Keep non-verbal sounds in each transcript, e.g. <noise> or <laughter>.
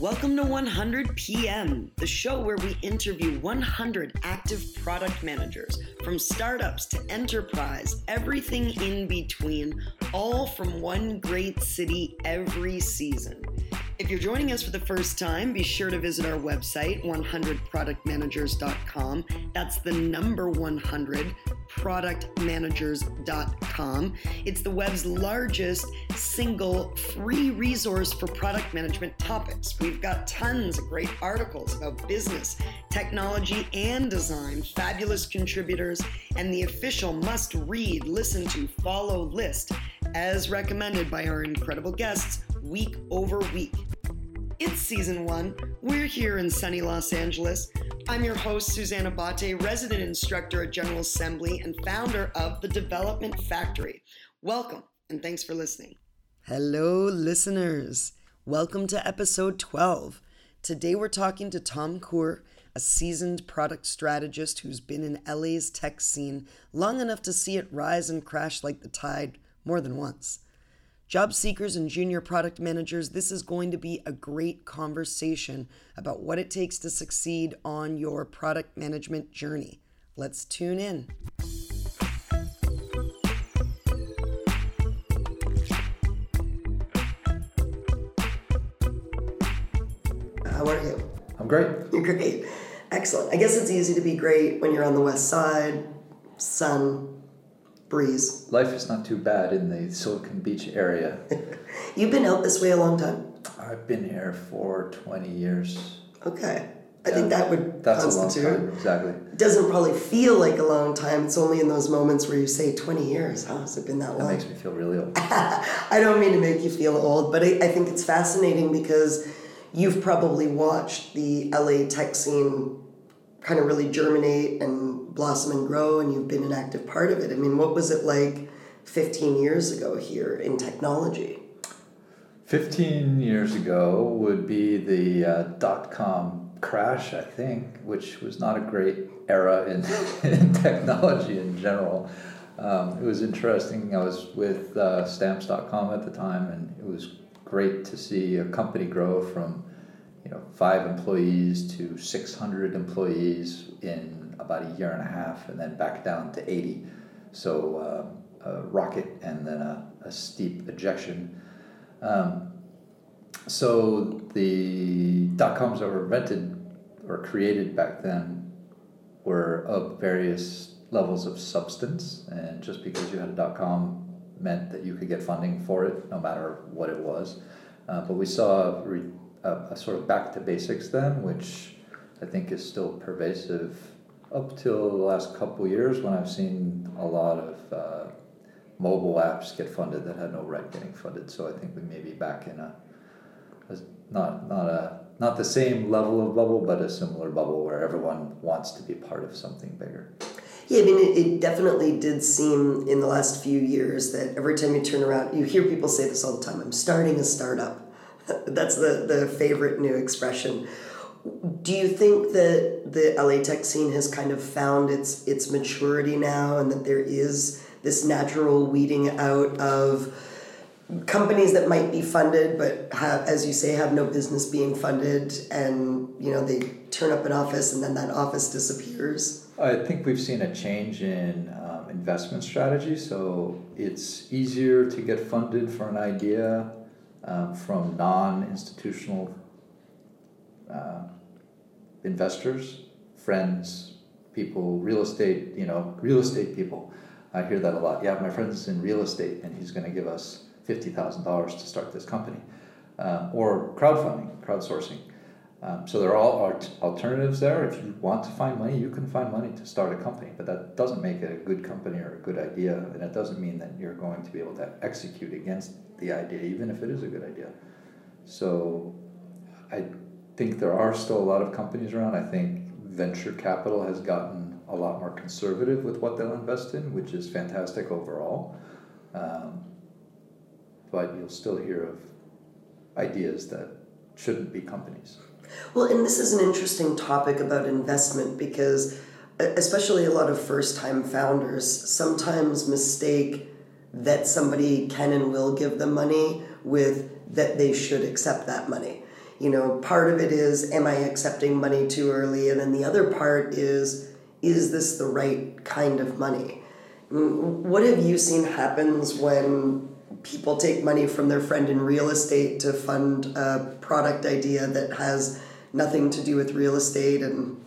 Welcome to 100 PM, the show where we interview 100 active product managers from startups to enterprise, everything in between, all from one great city every season. If you're joining us for the first time, be sure to visit our website, 100productmanagers.com. That's the number 100 productmanagers.com. It's the web's largest single free resource for product management topics. We've got tons of great articles about business, technology, and design, fabulous contributors, and the official must read, listen to, follow list as recommended by our incredible guests week over week. It's season one. We're here in sunny Los Angeles. I'm your host, Susanna Bate, resident instructor at General Assembly and founder of The Development Factory. Welcome and thanks for listening. Hello, listeners. Welcome to episode 12. Today we're talking to Tom Coor, a seasoned product strategist who's been in LA's tech scene long enough to see it rise and crash like the tide more than once. Job seekers and junior product managers, this is going to be a great conversation about what it takes to succeed on your product management journey. Let's tune in. How are you? I'm great. You're <laughs> great. Excellent. I guess it's easy to be great when you're on the west side, sun, breeze. Life is not too bad in the Silicon Beach area. <laughs> You've been out this way a long time. I've been here for 20 years. Okay. I think that would That's constitute. a long time, exactly. It doesn't probably feel like a long time. It's only in those moments where you say 20 years. How has it been that That long? makes me feel really old. <laughs> I don't mean to make you feel old, but I, I think it's fascinating because you've probably watched the LA tech scene kind of really germinate and blossom and grow, and you've been an active part of it. I mean, what was it like 15 years ago here in technology? 15 years ago would be the uh, dot com crash, I think, which was not a great era in, <laughs> in technology in general. Um, it was interesting. I was with uh, stamps.com at the time, and it was great to see a company grow from you know five employees to 600 employees in about a year and a half, and then back down to 80. So uh, a rocket and then a, a steep ejection. Um, so the dot coms that were invented or created back then were of various levels of substance, and just because you had a dot com meant that you could get funding for it, no matter what it was. Uh, but we saw a, a, a sort of back to basics then, which I think is still pervasive up till the last couple years when I've seen a lot of uh, mobile apps get funded that had no right getting funded. So I think we may be back in a, a not not a not the same level of bubble, but a similar bubble where everyone wants to be part of something bigger. Yeah, I mean, it, it definitely did seem in the last few years that every time you turn around, you hear people say this all the time I'm starting a startup. <laughs> That's the, the favorite new expression. Do you think that the LA tech scene has kind of found its its maturity now and that there is this natural weeding out of companies that might be funded but have as you say have no business being funded and you know they turn up an office and then that office disappears? I think we've seen a change in um, investment strategy. So it's easier to get funded for an idea um, from non institutional uh, investors, friends, people, real estate, you know, real estate people. I hear that a lot. Yeah, my friend's in real estate and he's going to give us $50,000 to start this company. Um, or crowdfunding, crowdsourcing. Um, so there are all alt- alternatives there. If you want to find money, you can find money to start a company, but that doesn't make it a good company or a good idea, and it doesn't mean that you're going to be able to execute against the idea, even if it is a good idea. So I think there are still a lot of companies around. I think venture capital has gotten a lot more conservative with what they'll invest in, which is fantastic overall. Um, but you'll still hear of ideas that shouldn't be companies. Well, and this is an interesting topic about investment because, especially a lot of first time founders, sometimes mistake that somebody can and will give them money with that they should accept that money. You know, part of it is, am I accepting money too early? And then the other part is, is this the right kind of money? Mm, what have you seen happens when people take money from their friend in real estate to fund a product idea that has nothing to do with real estate and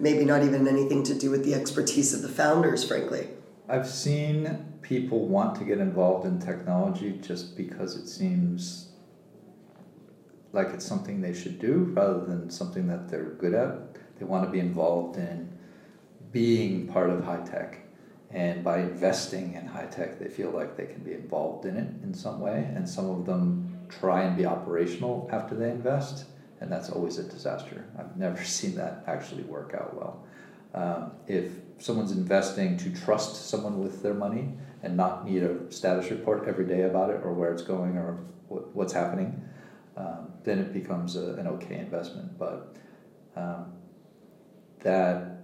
maybe not even anything to do with the expertise of the founders, frankly? I've seen people want to get involved in technology just because it seems like it's something they should do rather than something that they're good at. They want to be involved in being part of high tech. And by investing in high tech, they feel like they can be involved in it in some way. And some of them try and be operational after they invest, and that's always a disaster. I've <laughs> never seen that actually work out well. Um, if someone's investing to trust someone with their money and not need a status report every day about it or where it's going or what, what's happening, um, then it becomes a, an okay investment. But um, that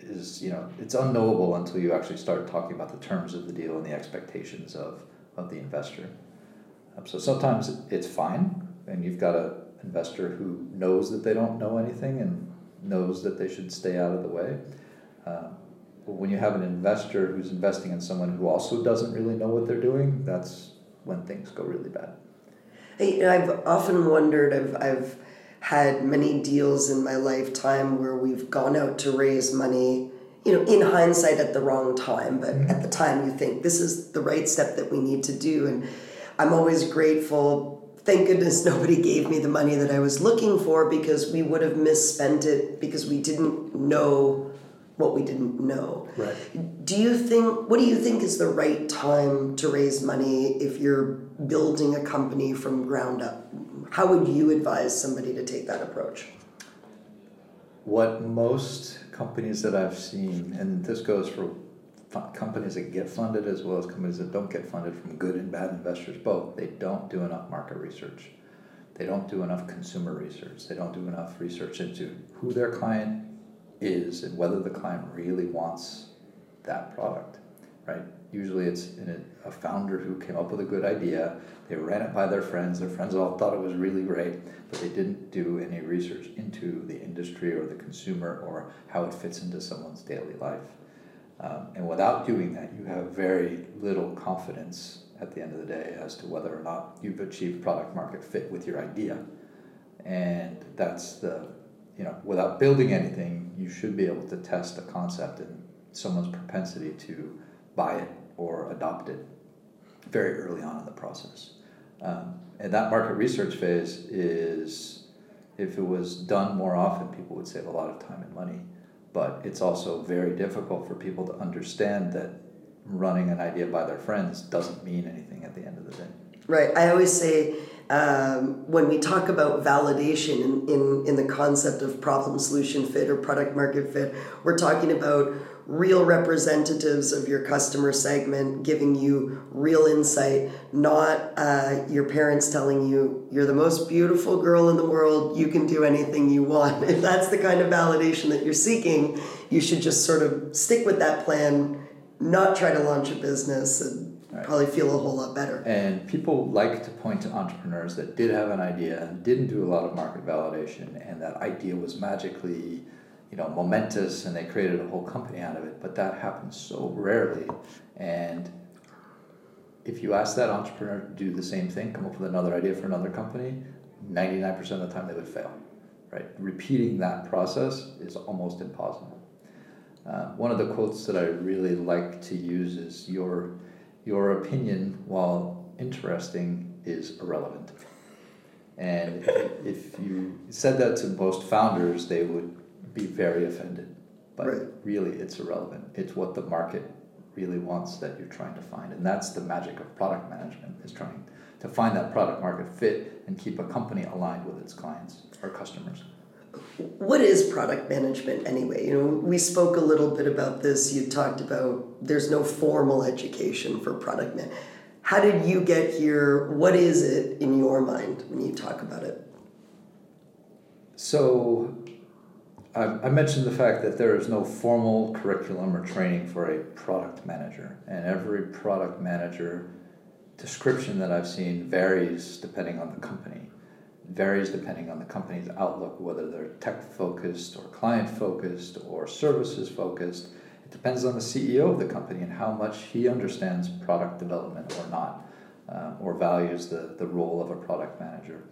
is, you know, it's unknowable until you actually start talking about the terms of the deal and the expectations of, of the investor. Um, so sometimes it's fine, and you've got an investor who knows that they don't know anything and knows that they should stay out of the way. Um, but when you have an investor who's investing in someone who also doesn't really know what they're doing, that's when things go really bad. Hey, I've often wondered, I've, I've had many deals in my lifetime where we've gone out to raise money, you know, in hindsight at the wrong time, but mm-hmm. at the time you think this is the right step that we need to do. And I'm always grateful. Thank goodness <laughs> nobody gave me the money that I was looking for because we would have misspent it because we didn't know what we didn't know. Right. Do you think what do you think is the right time to raise money if you're building a company from ground up? How would you advise somebody to take that approach? What most companies that I've seen, and this goes for companies that get funded as well as companies that don't get funded from good and bad investors both, they don't do enough market research. They don't do enough consumer research. They don't do enough research into who their client is and whether the client really wants that product, right? Usually it's a, a, founder who came up with a good idea, they ran it by their friends, their friends all thought it was really great, but they didn't do any research into the industry or the consumer or how it fits into someone's daily life. Um, and without doing that, you have very little confidence at the end of the day as to whether or not you've achieved product market fit with your idea. And that's the you know, without building anything, you should be able to test a concept and someone's propensity to buy it or adopt it very early on in the process. Um, and that market research phase is, if it was done more often, people would save a lot of time and money. But it's also very difficult for people to understand that running an idea by their friends doesn't mean anything at the end of the day. Right. I always say um, when we talk about validation in, in, in the concept of problem solution fit or product market fit, we're talking about real representatives of your customer segment giving you real insight, not uh, your parents telling you you're the most beautiful girl in the world, you can do anything you want. <laughs> If that's the kind of validation that you're seeking, you should just sort of stick with that plan, not try to launch a business and Right. Probably feel a whole lot better. And people like to point to entrepreneurs that did have an idea and didn't do a lot of market validation, and that idea was magically, you know, momentous, and they created a whole company out of it. But that happens so rarely, and if you ask that entrepreneur to do the same thing, come up with another idea for another company, ninety nine percent of the time they would fail. Right, repeating that process is almost impossible. Uh, one of the quotes that I really like to use is your your opinion, while interesting, is irrelevant. And if you said that to most founders, they would be very offended. But right. really, it's irrelevant. It's what the market really wants that you're trying to find. And that's the magic of product management, is trying to find that product market fit and keep a company aligned with its clients or customers what is product management anyway? You know, we spoke a little bit about this. You talked about there's no formal education for product man. How did you get here? What is it in your mind when you talk about it? So, I, I mentioned the fact that there is no formal curriculum or training for a product manager, and every product manager description that I've seen varies depending on the company. Varies depending on the company's outlook, whether they're tech focused or client focused or services focused. It depends on the CEO of the company and how much he understands product development or not, um, or values the, the role of a product manager.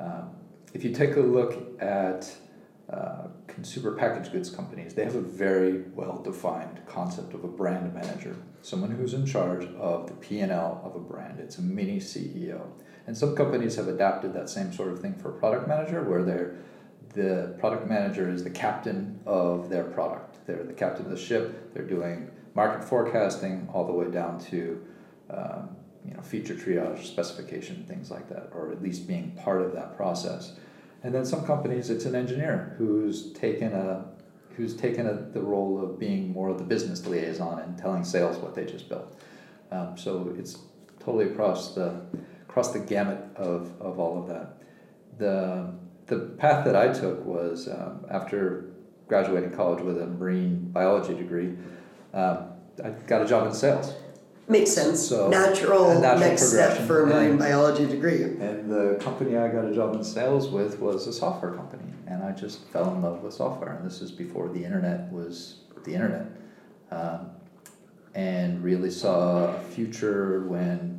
Um, if you take a look at uh, consumer packaged goods companies, they have a very well defined concept of a brand manager, someone who's in charge of the P&L of a brand. It's a mini CEO. And some companies have adapted that same sort of thing for product manager where they're the product manager is the captain of their product. They're the captain of the ship. They're doing market forecasting all the way down to um, you know feature triage, specification, things like that, or at least being part of that process. And then some companies, it's an engineer who's taken a who's taken a, the role of being more of the business liaison and telling sales what they just built. Um, so it's totally across the across the gamut of, of all of that. The the path that I took was um, after graduating college with a marine biology degree, um, I got a job in sales. Makes sense. So natural, natural next step for a marine and, biology degree. And the company I got a job in sales with was a software company, and I just fell in love with software. And this is before the internet was the internet, um, and really saw a future when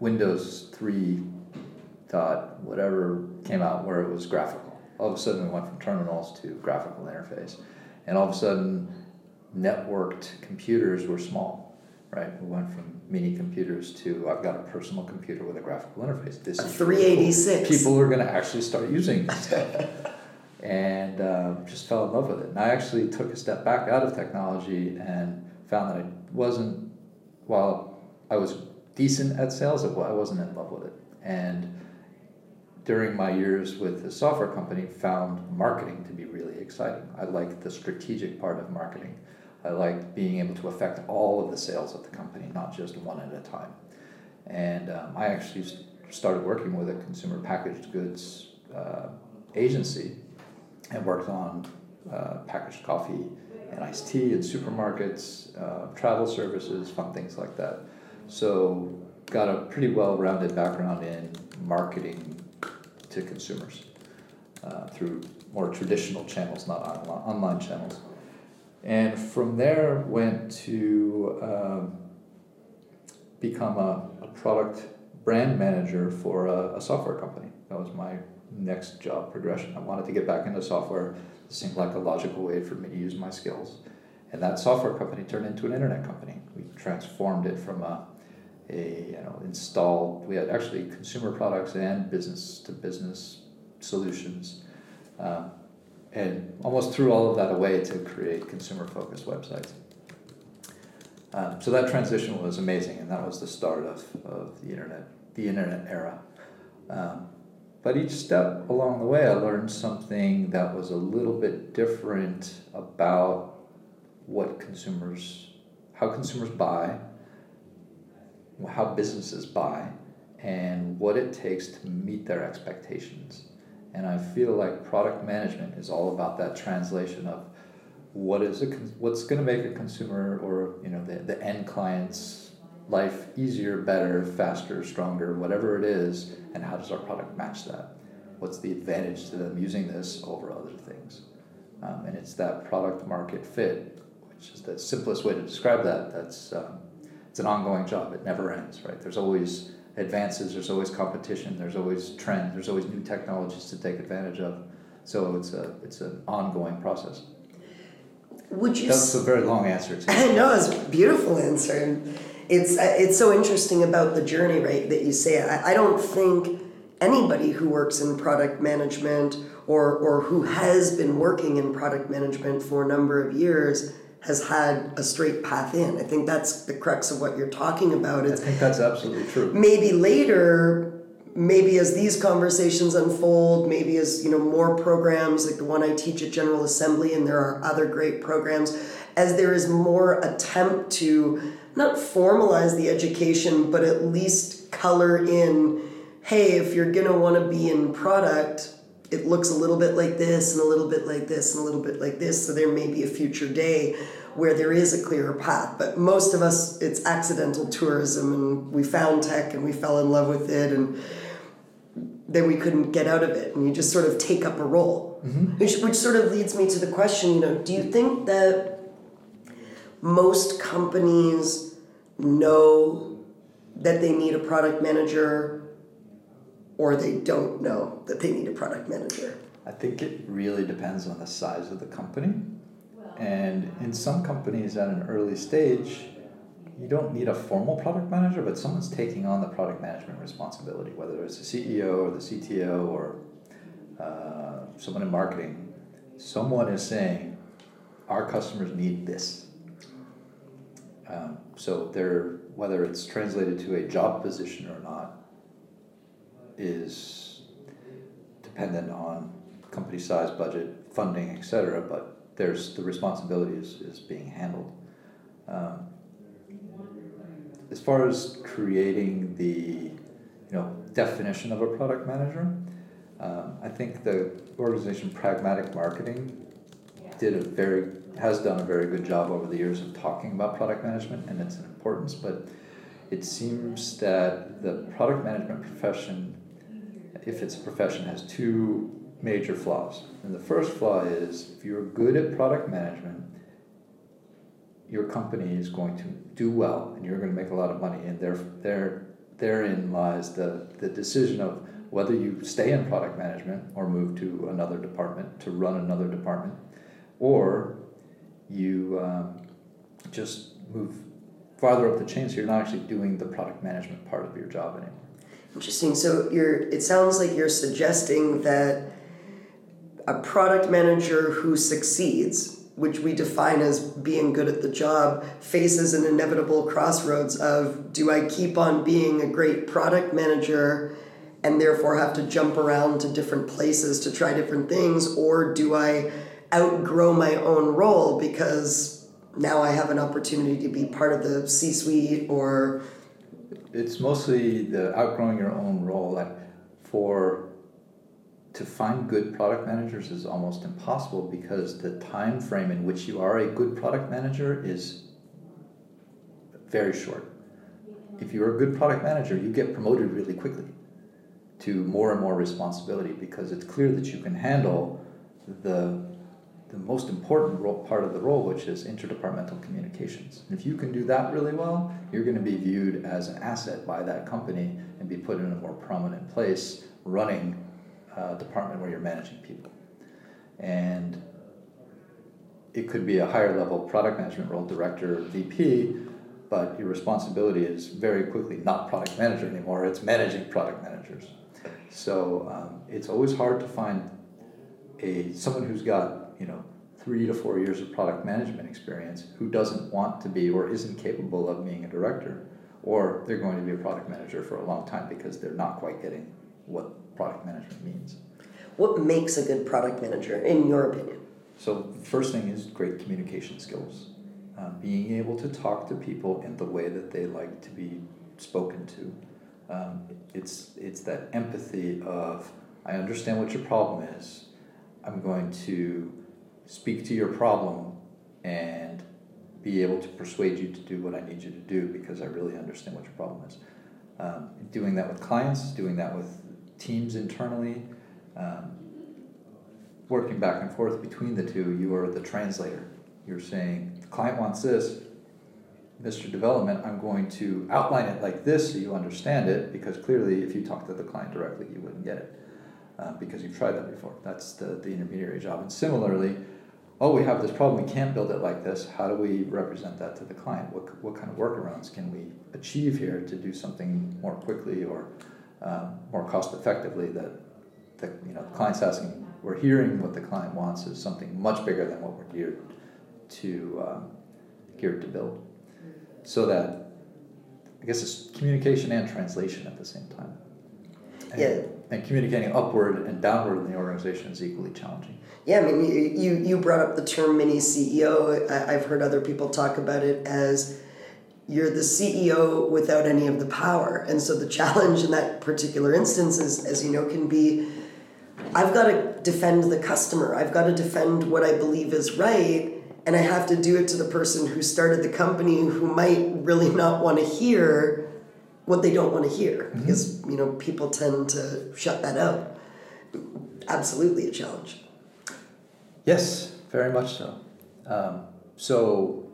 Windows three dot whatever came out, where it was graphical. All of a sudden, we went from terminals to graphical interface, and all of a sudden, networked computers were small right? We went from mini computers to I've got a personal computer with a graphical interface. This is 386. Cool. People are going to actually start using this stuff. <laughs> and uh, just fell in love with it. And I actually took a step back out of technology and found that I wasn't, while I was decent at sales, I wasn't in love with it. And during my years with the software company, found marketing to be really exciting. I liked the strategic part of marketing. I liked being able to affect all of the sales of the company, not just one at a time. And um, I actually started working with a consumer packaged goods uh, agency and worked on uh, packaged coffee and iced tea in supermarkets, uh, travel services, fun things like that. So, got a pretty well rounded background in marketing to consumers uh, through more traditional channels, not online channels and from there went to um, become a, a, product brand manager for a, a, software company. That was my next job progression. I wanted to get back into software. It seemed like a logical way for me to use my skills. And that software company turned into an internet company. We transformed it from a, a you know installed. We had actually consumer products and business to business solutions. Um, and almost threw all of that away to create consumer focused websites. Um, so that transition was amazing, and that was the start of, of the internet, the internet era. Um, but each step along the way, I learned something that was a little bit different about what consumers, how consumers buy, how businesses buy, and what it takes to meet their expectations. And I feel like product management is all about that translation of what is a what's going to make a consumer or you know the, the end client's life easier, better, faster, stronger, whatever it is, and how does our product match that? What's the advantage to them using this over other things? Um, and it's that product market fit, which is the simplest way to describe that. That's um, it's an ongoing job. It never ends, right? There's always advances, there's always competition, there's always trends, there's always new technologies to take advantage of. So it's a it's an ongoing process. Would you? That's a very long answer. To <laughs> no, it's a beautiful answer. and It's it's so interesting about the journey, right? That you say. I, I don't think anybody who works in product management or or who has been working in product management for a number of years has had a straight path in. I think that's the crux of what you're talking about. It's I think that's absolutely true. Maybe later, maybe as these conversations unfold, maybe as you know more programs like the one I teach at General Assembly, and there are other great programs, as there is more attempt to not formalize the education, but at least color in. Hey, if you're gonna want to be in product, it looks a little bit like this and a little bit like this and a little bit like this so there may be a future day where there is a clearer path but most of us it's accidental tourism and we found tech and we fell in love with it and then we couldn't get out of it, and you just sort of take up a role, Mm-hmm. which which sort of leads me to the question. You know, do you think that most companies know that they need a product manager, or they don't know that they need a product manager? I think it really depends on the size of the company. And in some companies at an early stage, you don't need a formal product manager, but someone's taking on the product management responsibility, whether it's the CEO or the CTO or uh, someone in marketing. Someone is saying, our customers need this. Um, so they're, whether it's translated to a job position or not, is dependent on company size, budget, funding, etc. but there's, the responsibility is, is being handled. Um, as far as creating the, you know, definition of a product manager, um, I think the organization Pragmatic Marketing did a very, has done a very good job over the years of talking about product management and its importance, but it seems that the product management profession, if it's a profession, has two major flaws. And the first flaw is if you're good at product management, your company is going to do well and you're going to make a lot of money. And there, there, therein lies the, the decision of whether you stay in product management or move to another department to run another department, or you um, just move farther up the chain so you're not actually doing the product management part of your job anymore. Interesting. So you're. It sounds like you're suggesting that a product manager who succeeds, which we define as being good at the job, faces an inevitable crossroads of do I keep on being a great product manager and therefore have to jump around to different places to try different things, or do I outgrow my own role because now I have an opportunity to be part of the C suite or It's mostly the outgrowing your own role. Like for to find good product managers is almost impossible because the time frame in which you are a good product manager is very short. If you're a good product manager, you get promoted really quickly to more and more responsibility because it's clear that you can handle the the most important role, part of the role, which is interdepartmental communications. If you can do that really well, you're going to be viewed as an asset by that company and be put in a more prominent place running a department where you're managing people. And it could be a higher level product management role, director, VP, but your responsibility is very quickly not product manager anymore, it's managing product managers. So um, it's always hard to find a someone who's got you know three to four years of product management experience who doesn't want to be or isn't capable of being a director, or they're going to be a product manager for a long time because they're not quite getting what product management means. what makes a good product manager, in your opinion? So first thing is great communication skills, uh, being able to talk to people in the way that they like to be spoken to. Um, it's it's that empathy of I understand what your problem is. I'm going to speak to your problem and be able to persuade you to do what I need you to do because I really understand what your problem is. Um, doing that with clients, doing that with teams internally, um, working back and forth between the two, you are the translator. You're saying, the client wants this, Mr. Development, I'm going to outline it like this so you understand it, because clearly if you talk to the client directly, you wouldn't get it, uh, because you've tried that before. That's the, the intermediary job. And similarly, oh, we have this problem, we can't build it like this, how do we represent that to the client? What, what kind of workarounds can we achieve here to do something more quickly or um, more cost effectively that the you know, the client's asking, we're hearing what the client wants is something much bigger than what we're geared to um, geared to build. So that I guess it's communication and translation at the same time. And, Yeah. And communicating upward and downward in the organization is equally challenging. Yeah, I mean, you, you, brought up the term mini CEO. I've heard other people talk about it as you're the CEO without any of the power. And so the challenge in that particular instance is, as you know, can be I've got to defend the customer. I've got to defend what I believe is right. And I have to do it to the person who started the company who might really not want to hear what they don't want to hear because you know people tend to shut that out. Absolutely a challenge. Yes, very much so. Um, so,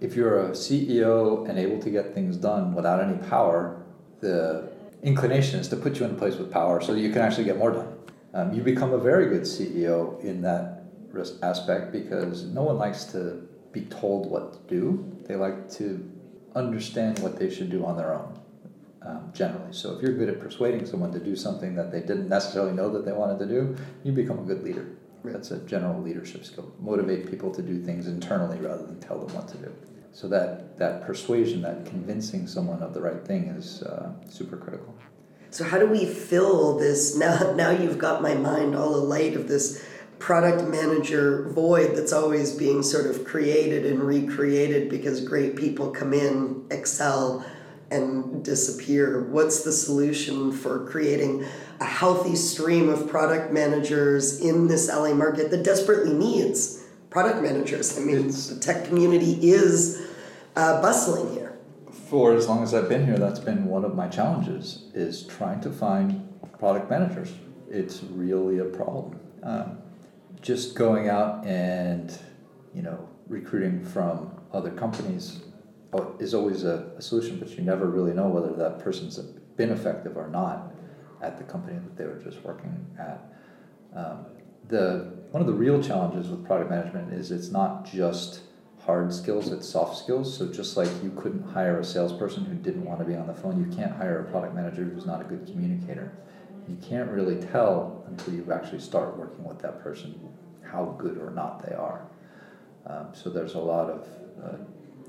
if you're a CEO and able to get things done without any power, the inclination is to put you in a place with power so you can actually get more done. Um, you become a very good CEO in that aspect because no one likes to be told what to do. They like to understand what they should do on their own, um, generally. So if you're good at persuading someone to do something that they didn't necessarily know that they wanted to do, you become a good leader. That's a general leadership skill. Motivate people to do things internally rather than tell them what to do. So that, that persuasion, that convincing someone of the right thing is uh, super critical. So how do we fill this now? Now you've got my mind all alight of this product manager void that's always being sort of created and recreated because great people come in, excel, and disappear. What's the solution for creating a healthy stream of product managers in this LA market that desperately needs product managers? I mean, It's- the tech community is uh, bustling here. For as long as I've been here, that's been one of my challenges is trying to find product managers. It's really a problem. Um, just going out and you know recruiting from other companies is always a, a solution, but you never really know whether that person's been effective or not at the company that they were just working at. Um, the one of the real challenges with product management is it's not just hard skills, it's soft skills. So just like you couldn't hire a salesperson who didn't want to be on the phone, you can't hire a product manager who's not a good communicator. You can't really tell until you actually start working with that person how good or not they are. Um, so there's a lot of uh,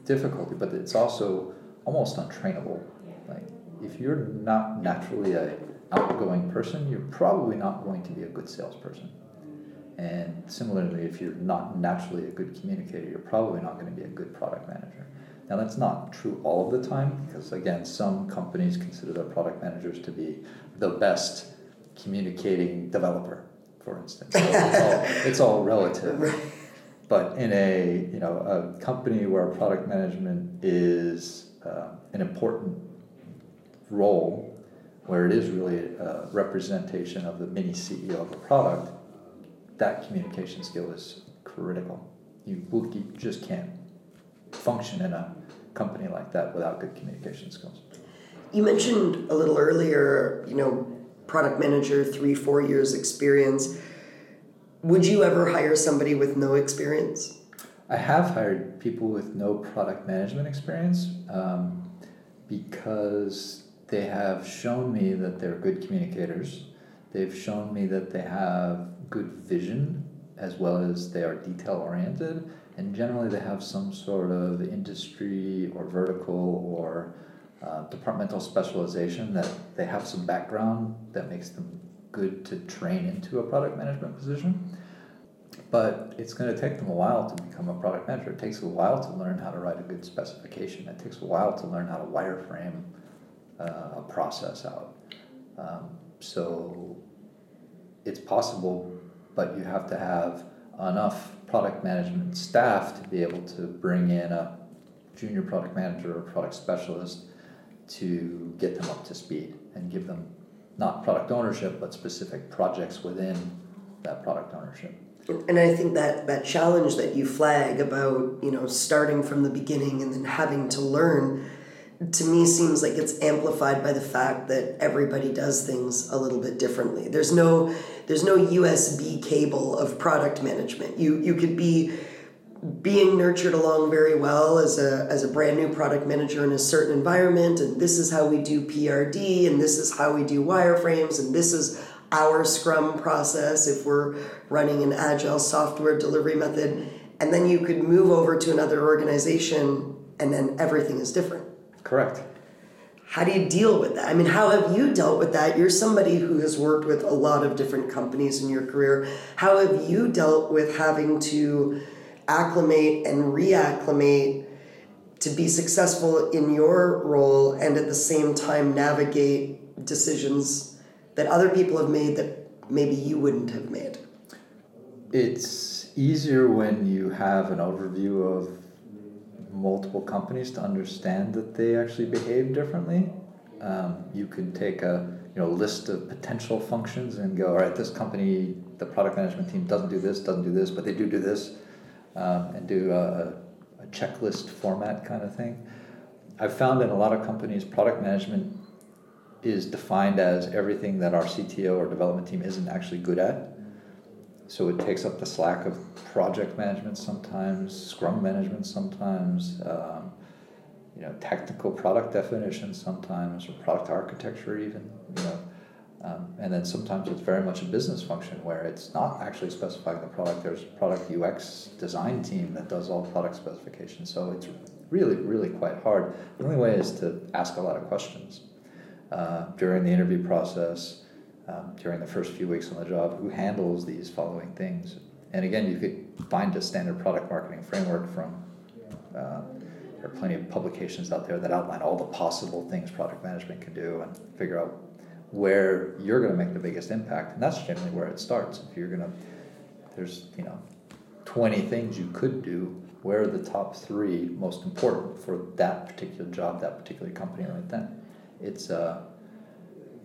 difficulty, but it's also almost untrainable. Like if you're not naturally a outgoing person, you're probably not going to be a good salesperson. And similarly, if you're not naturally a good communicator, you're probably not going to be a good product manager. Now, that's not true all of the time because, again, some companies consider their product managers to be the best communicating developer, for instance. So it's, all, it's all <laughs> relative. But in a you know a company where product management is uh, an important role, where it is really a representation of the mini CEO of a product, that communication skill is critical. You, you just can't function in a company like that without good communication skills. You mentioned a little earlier, you know, product manager, three, four years experience. Would you ever hire somebody with no experience? I have hired people with no product management experience um, because they have shown me that they're good communicators. They've shown me that they have good vision as well as they are detail oriented, and generally they have some sort of industry or vertical or uh, departmental specialization that they have some background that makes them good to train into a product management position but it's going to take them a while to become a product manager. It takes a while to learn how to write a good specification. It takes a while to learn how to wireframe uh, a process out. Um, so it's possible, but you have to have enough product management staff to be able to bring in a junior product manager or product specialist to get them up to speed and give them not product ownership, but specific projects within that product ownership. And I think that that challenge that you flag about, you know, starting from the beginning and then having to learn to me seems like it's amplified by the fact that everybody does things a little bit differently. There's no there's no USB cable of product management. You you could be being nurtured along very well as a, as a brand new product manager in a certain environment and this is how we do PRD and this is how we do wireframes and this is our scrum process if we're running an agile software delivery method. And then you could move over to another organization and then everything is different. Correct. how do you deal with that? I mean how have you dealt with that? You're somebody who has worked with a lot of different companies in your career. How have you dealt with having to acclimate and reacclimate to be successful in your role and at the same time navigate decisions that other people have made that maybe you wouldn't have made It's easier when you have an overview of multiple companies to understand that they actually behave differently. Um, you could take a you know list of potential functions and go, all right, this company, the product management team doesn't do this, doesn't do this, but they do do this, um, and do a, a checklist format kind of thing. I've found in a lot of companies, product management is defined as everything that our CTO or development team isn't actually good at. So it takes up the slack of project management sometimes, Scrum management sometimes, um, you know, technical product definitions sometimes, or product architecture even, you know. Um, and then sometimes it's very much a business function where it's not actually specifying the product. There's a product UX design team that does all product specifications. So it's really, really quite hard. The only way is to ask a lot of questions uh, during the interview process, um, during the first few weeks on the job, who handles these following things. And again, you could find a standard product marketing framework from, uh, there are plenty of publications out there that outline all the possible things product management can do and figure out where you're going to make the biggest impact. And that's generally where it starts. If you're going to, there's, you know, 20 things you could do, where are the top three most important for that particular job, that particular company right then? It's, uh,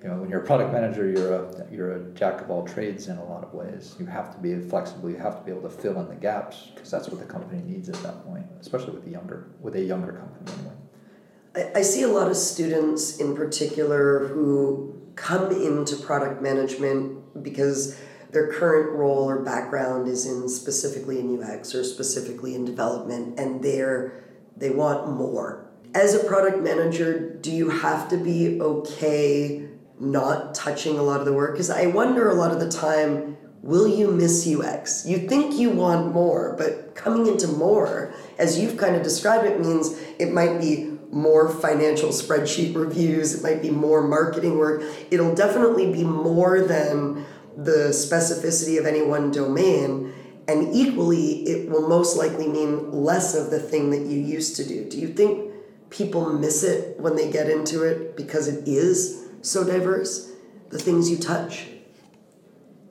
you know, when you're a product manager, you're a you're a jack of all trades in a lot of ways. You have to be flexible. You have to be able to fill in the gaps because that's what the company needs at that point, especially with the younger with a younger company anyway. I, I see a lot of students in particular who come into product management because their current role or background is in specifically in UX or specifically in development, and they're they want more. As a product manager, do you have to be okay not touching a lot of the work because I wonder a lot of the time will you miss UX? You think you want more, but coming into more, as you've kind of described it, means it might be more financial spreadsheet reviews, it might be more marketing work. It'll definitely be more than the specificity of any one domain. And equally, it will most likely mean less of the thing that you used to do. Do you think people miss it when they get into it because it is so diverse, the things you touch?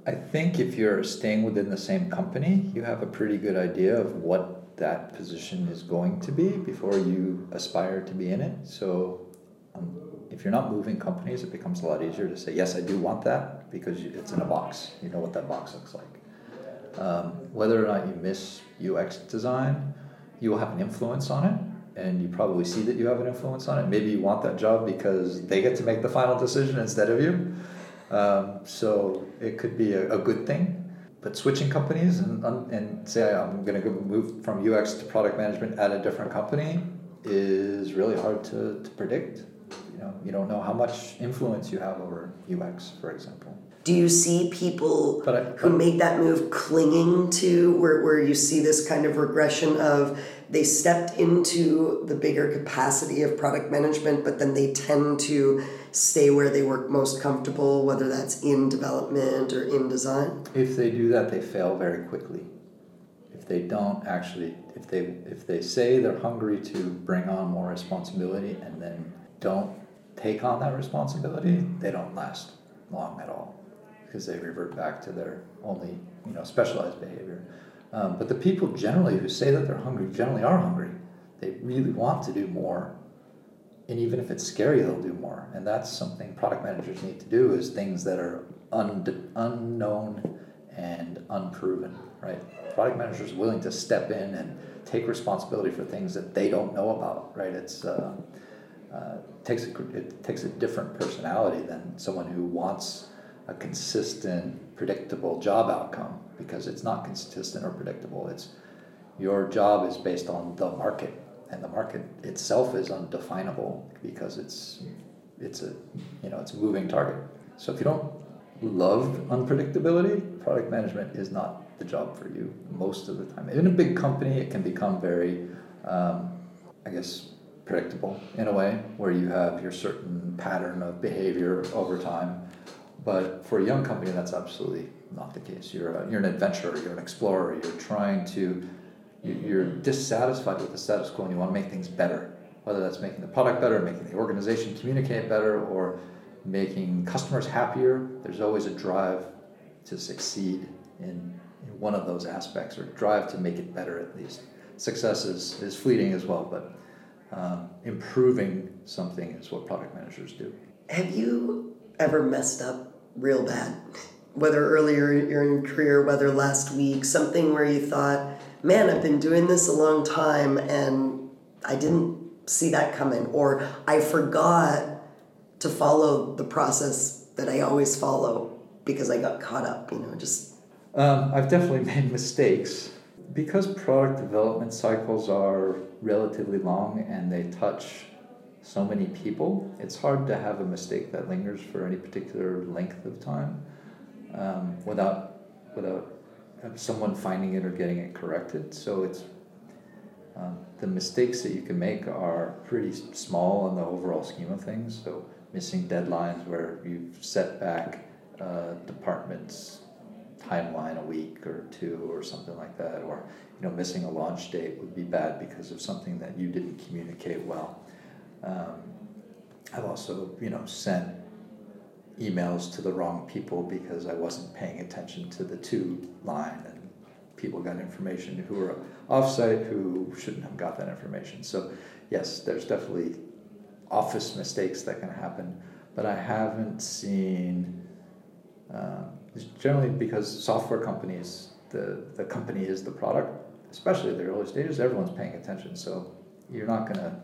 I think if you're staying within the same company, you have a pretty good idea of what that position is going to be before you aspire to be in it. So, um, if you're not moving companies, it becomes a lot easier to say, yes, I do want that because it's in a box. You know what that box looks like. Um, whether or not you miss UX design, you will have an influence on it and you probably see that you have an influence on it. Maybe you want that job because they get to make the final decision instead of you. Um, so it could be a, a, good thing. But switching companies and, and say I'm going to move from UX to product management at a different company is really hard to, to predict. You know, you don't know how much influence you have over UX, for example. Do you see people I, who make that move clinging to where, where you see this kind of regression of they stepped into the bigger capacity of product management, but then they tend to stay where they were most comfortable, whether that's in development or in design? If they do that, they fail very quickly. If they don't actually, if they if they say they're hungry to bring on more responsibility and then don't take on that responsibility, they don't last long at all because they revert back to their only you know specialized behavior. Um, but the people generally who say that they're hungry generally are hungry. They really want to do more. And even if it's scary, they'll do more. And that's something product managers need to do is things that are un- unknown and unproven, right? Product managers willing to step in and take responsibility for things that they don't know about, right? It's uh, uh, takes a, it takes a different personality than someone who wants a consistent, predictable job outcome because it's not consistent or predictable. It's your job is based on the market, and the market itself is undefinable because it's it's a you know it's a moving target. So if you don't love unpredictability, product management is not the job for you most of the time. In a big company, it can become very, um, I guess, predictable in a way where you have your certain pattern of behavior over time. But for a young company, that's absolutely not the case. You're, a, you're an adventurer, you're an explorer, you're trying to, you're dissatisfied with the status quo and you want to make things better. Whether that's making the product better, making the organization communicate better, or making customers happier, there's always a drive to succeed in, in one of those aspects or drive to make it better at least. Success is, is fleeting as well, but um, improving something is what product managers do. Have you ever messed up real bad? Whether earlier in your career, whether last week, something where you thought, man, I've been doing this a long time and I didn't see that coming, or I forgot to follow the process that I always follow because I got caught up, you know, just. Um, I've definitely <laughs> made mistakes. Because product development cycles are relatively long and they touch so many people, it's hard to have a mistake that lingers for any particular length of time um, without without someone finding it or getting it corrected. So it's um, the mistakes that you can make are pretty small in the overall scheme of things. So missing deadlines where you've set back uh, departments timeline a week or two or something like that or you know missing a launch date would be bad because of something that you didn't communicate well um, i've also you know sent emails to the wrong people because i wasn't paying attention to the to line and people got information who were offsite who shouldn't have got that information so yes there's definitely office mistakes that can happen, but I haven't seen. Uh, generally, because software companies, the the company is the product, especially at the early stages. Everyone's paying attention, so you're not gonna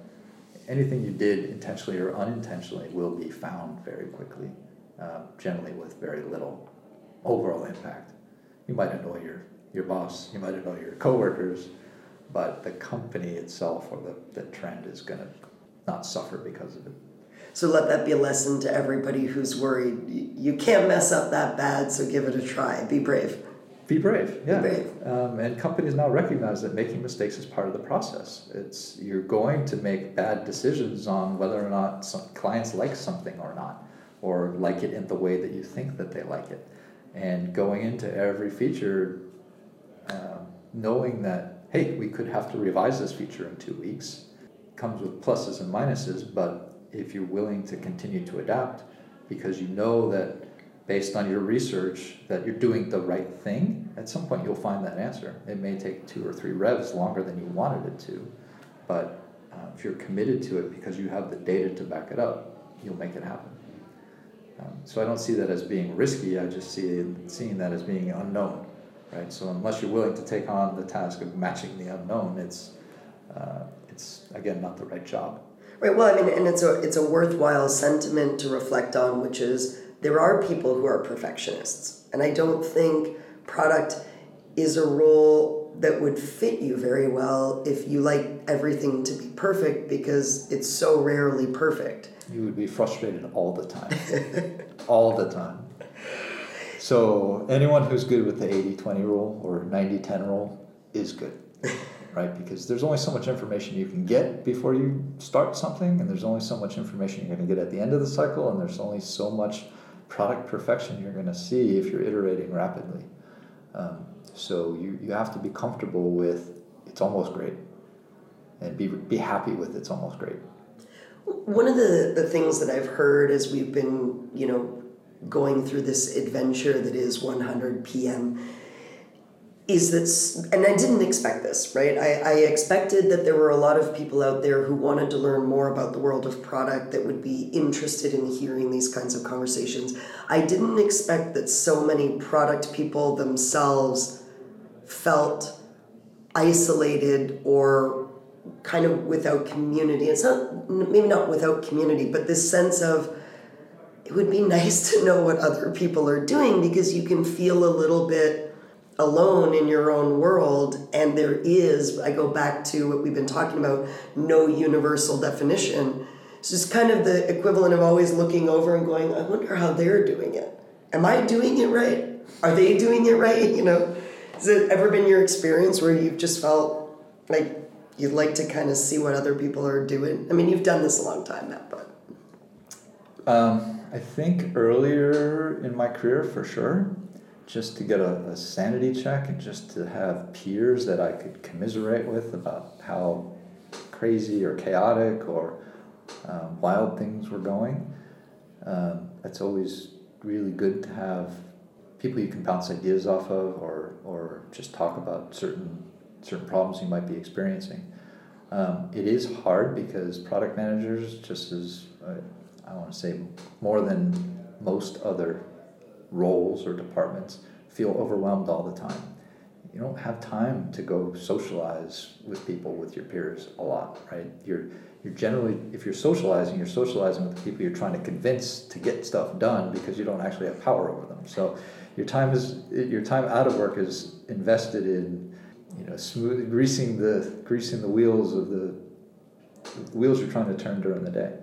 anything you did intentionally or unintentionally will be found very quickly. Uh, generally, with very little overall impact. You might annoy your your boss, you might annoy your coworkers, but the company itself or the, the trend is going to not suffer because of it. So let that be a lesson to everybody who's worried. You can't mess up that bad, so give it a try. Be brave. Be brave, yeah. Be brave. Um, and companies now recognize that making mistakes is part of the process. It's you're going to make bad decisions on whether or not some clients like something or not, or like it in the way that you think that they like it. And going into every feature, uh, knowing that hey, we could have to revise this feature in two weeks comes with pluses and minuses, but if you're willing to continue to adapt because you know that based on your research that you're doing the right thing, at some point you'll find that answer. It may take two or three revs longer than you wanted it to, but uh, if you're committed to it because you have the data to back it up, you'll make it happen. Um, so I don't see that as being risky. I just see seeing that as being unknown, right? So unless you're willing to take on the task of matching the unknown, it's uh, it's again not the right job. Right. Well, I mean, and it's a it's a worthwhile sentiment to reflect on, which is there are people who are perfectionists, and I don't think product is a role that would fit you very well if you like everything to be perfect because it's so rarely perfect. You would be frustrated all the time. <laughs> all the time. So, anyone who's good with the 80 20 rule or 90 10 rule is good <laughs> right? Because there's only so much information you can get before you start something, and there's only so much information you're going to get at the end of the cycle, and there's only so much product perfection you're going to see if you're iterating rapidly. Um, so you, you have to be comfortable with it's almost great, and be, be happy with it's almost great. One of the, the things that I've heard as we've been, you know, going through this adventure that is 100 PM is that, and I didn't expect this, right? I, I expected that there were a lot of people out there who wanted to learn more about the world of product that would be interested in hearing these kinds of conversations. I didn't expect that so many product people themselves felt isolated or kind of without community. It's not, maybe not without community, but this sense of, it would be <laughs> nice to know what other people are doing because you can feel a little bit alone in your own world. And there is i go back to what we've been talking about no universal definition. So it's kind of the equivalent of always looking over and going i wonder how they're doing it. Am i doing it right? Are they doing it right? <laughs> You know has it ever been your experience where you've just felt like you'd like to kind of see what other people are doing i mean you've done this a long time now but um, i think earlier in my career for sure just to get a, a, sanity check and just to have peers that I could commiserate with about how crazy or chaotic or um, wild things were going. Um, it's always really good to have people you can bounce ideas off of or, or just talk about certain certain problems you might be experiencing. Um, it is hard because product managers, just as uh, I want to say, more than most other roles or departments, feel overwhelmed all the time. You don't have time to go socialize with people, with your peers a lot, right? You're you're generally, if you're socializing, you're socializing with the people you're trying to convince to get stuff done because you don't actually have power over them. So your time is your time out of work is invested in you know smooth greasing the greasing the wheels of the, the wheels you're trying to turn during the day.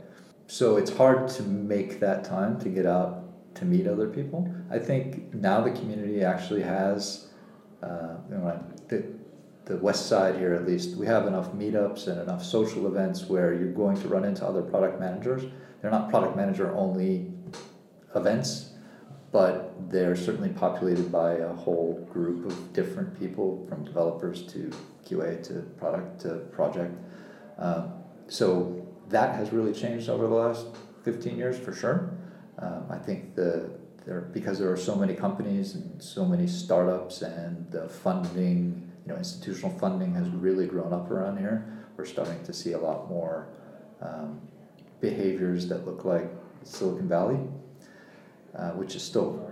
So it's hard to make that time to get out to meet other people. I think now the community actually has, uh, you know, the, the west side here at least, we have enough meetups and enough social events where you're going to run into other product managers. They're not product manager only events, but they're certainly populated by a whole group of different people from developers to QA to product to project. Um, so that has really changed over the last 15 years for sure. Um, I think the there because there are so many companies and so many startups and the funding, you know, institutional funding has really grown up around here. We're starting to see a lot more um, behaviors that look like Silicon Valley, uh, which is still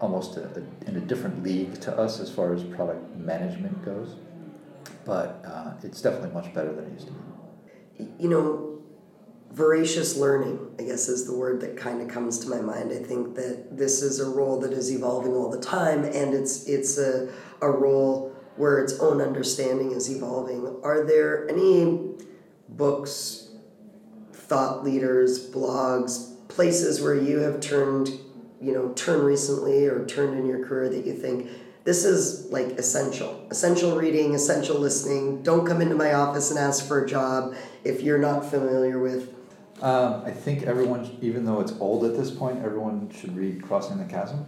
almost a, a, in a different league to us as far as product management goes. But uh, it's definitely much better than it used to be. You know, voracious learning, I guess, is the word that kind of comes to my mind. I think that this is a role that is evolving all the time, and it's it's a, a role where its own understanding is evolving. Are there any books, thought leaders, blogs, places where you have turned, you know, turned recently or turned in your career that you think this is like essential, essential reading, essential listening. Don't come into my office and ask for a job if you're not familiar with um, I think everyone, even though it's old at this point, everyone should read Crossing the Chasm.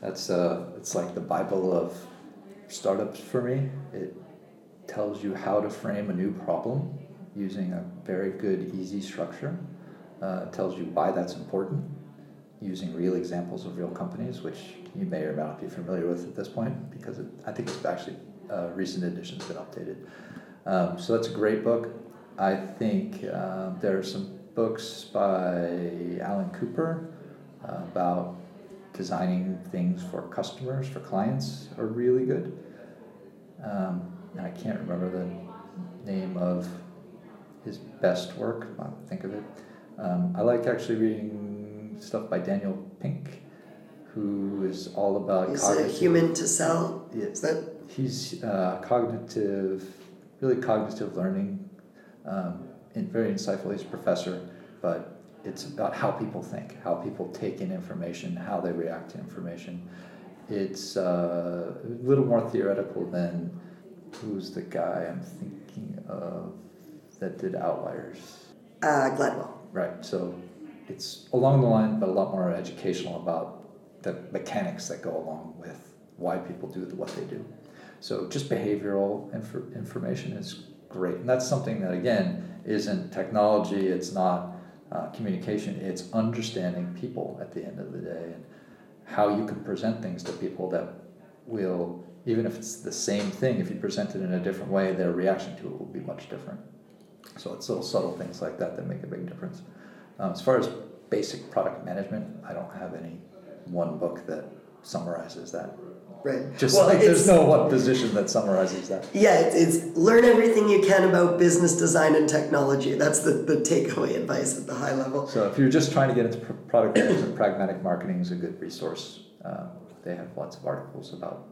That's uh, it's like the Bible of startups for me. It tells you how to frame a new problem using a very good, easy structure. Uh, tells you why that's important using real examples of real companies, which you may or may not be familiar with at this point because it, I think it's actually uh, recent editions been updated. Um, so that's a great book. I think uh, there are some books by Alan Cooper uh, about designing things for customers, for clients, are really good. Um, and I can't remember the name of his best work, I think of it. Um, I like actually reading stuff by Daniel Pink, who is all about is cognitive. Is human to sell? Yeah, is that? He's uh, cognitive, really cognitive learning um, in, very insightful. He's a professor, but it's about how people think, how people take in information, how they react to information. It's uh, a little more theoretical than who's the guy I'm thinking of that did Outliers. Uh, Gladwell. Right. So it's along the line, but a lot more educational about the mechanics that go along with why people do what they do. So just behavioral inf- information is great. And that's something that, again, isn't technology, it's not uh, communication, it's understanding people at the end of the day and how you can present things to people that will, even if it's the same thing, if you present it in a different way, their reaction to it will be much different. So it's little subtle things like that that make a big difference. Um, as far as basic product management, I don't have any one book that summarizes that Right. Just well, like there's no one position that summarizes that. Yeah, it's, it's, learn everything you can about business design and technology. That's the, the takeaway advice at the high level. So if you're just trying to get into product management, pragmatic marketing is a good resource. Um, they have lots of articles about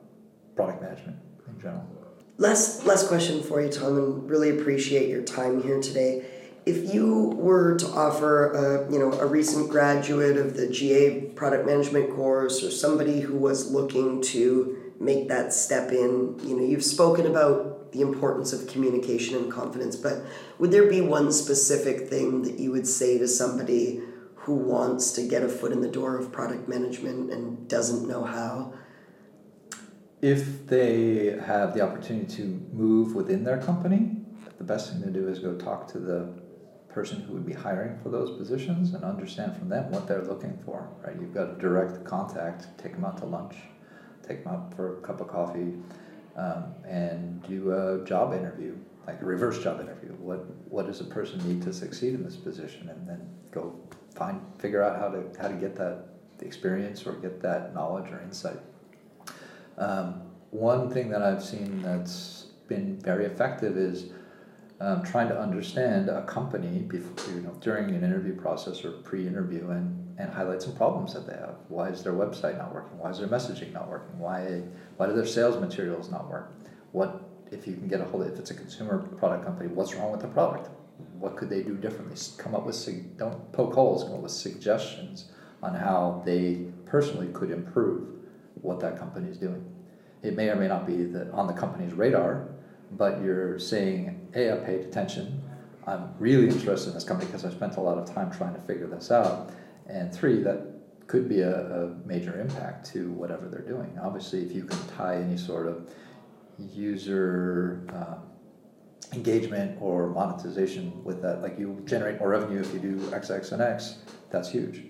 product management in general. Last last question for you, Tom, and really appreciate your time here today if you were to offer a, you know a recent graduate of the GA product management course or somebody who was looking to make that step in, you know, you've spoken about the importance of communication and confidence, but would there be one specific thing that you would say to somebody who wants to get a foot in the door of product management and doesn't know how? If they have the opportunity to move within their company, the best thing to do is go talk to the person who would be hiring for those positions and understand from them what they're looking for, right? You've got direct contact, take them out to lunch, take them out for a cup of coffee, um, and do a job interview like a reverse job interview. What what does a person need to succeed in this position, and then go find figure out how to how to get that experience or get that knowledge or insight. Um, one thing that I've seen that's been very effective is um, trying to understand a company before, you know, during an interview process or pre-interview and, and highlight some problems that they have. Why is their website not working? Why is their messaging not working? Why why do their sales materials not work? What if you can get a hold of if it's a consumer product company, what's wrong with the product? What could they do differently? Come up with don't poke holes. Come up with suggestions on how they personally could improve what that company is doing. It may or may not be that on the company's radar, but you're saying, hey, I paid attention. I'm really interested in this company because I spent a lot of time trying to figure this out. And three, that could be a, a major impact to whatever they're doing. Obviously, if you can tie any sort of user uh, engagement or monetization with that, like you generate more revenue if you do X, X, and X, that's huge.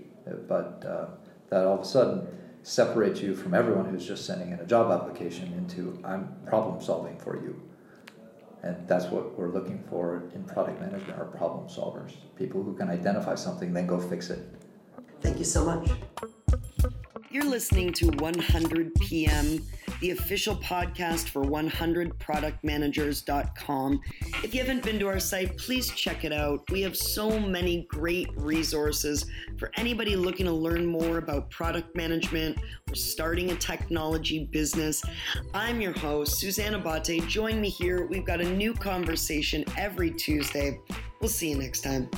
But uh, that all of a sudden separates you from everyone who's just sending in a job application into I'm problem solving for you. And that's what we're looking for in product management are problem solvers. People who can identify something, then go fix it. Thank you so much. You're listening to 100 PM the official podcast for 100productmanagers.com. If you haven't been to our site, please check it out. We have so many great resources for anybody looking to learn more about product management or starting a technology business. I'm your host, Susanna Bate. Join me here. We've got a new conversation every Tuesday. We'll see you next time.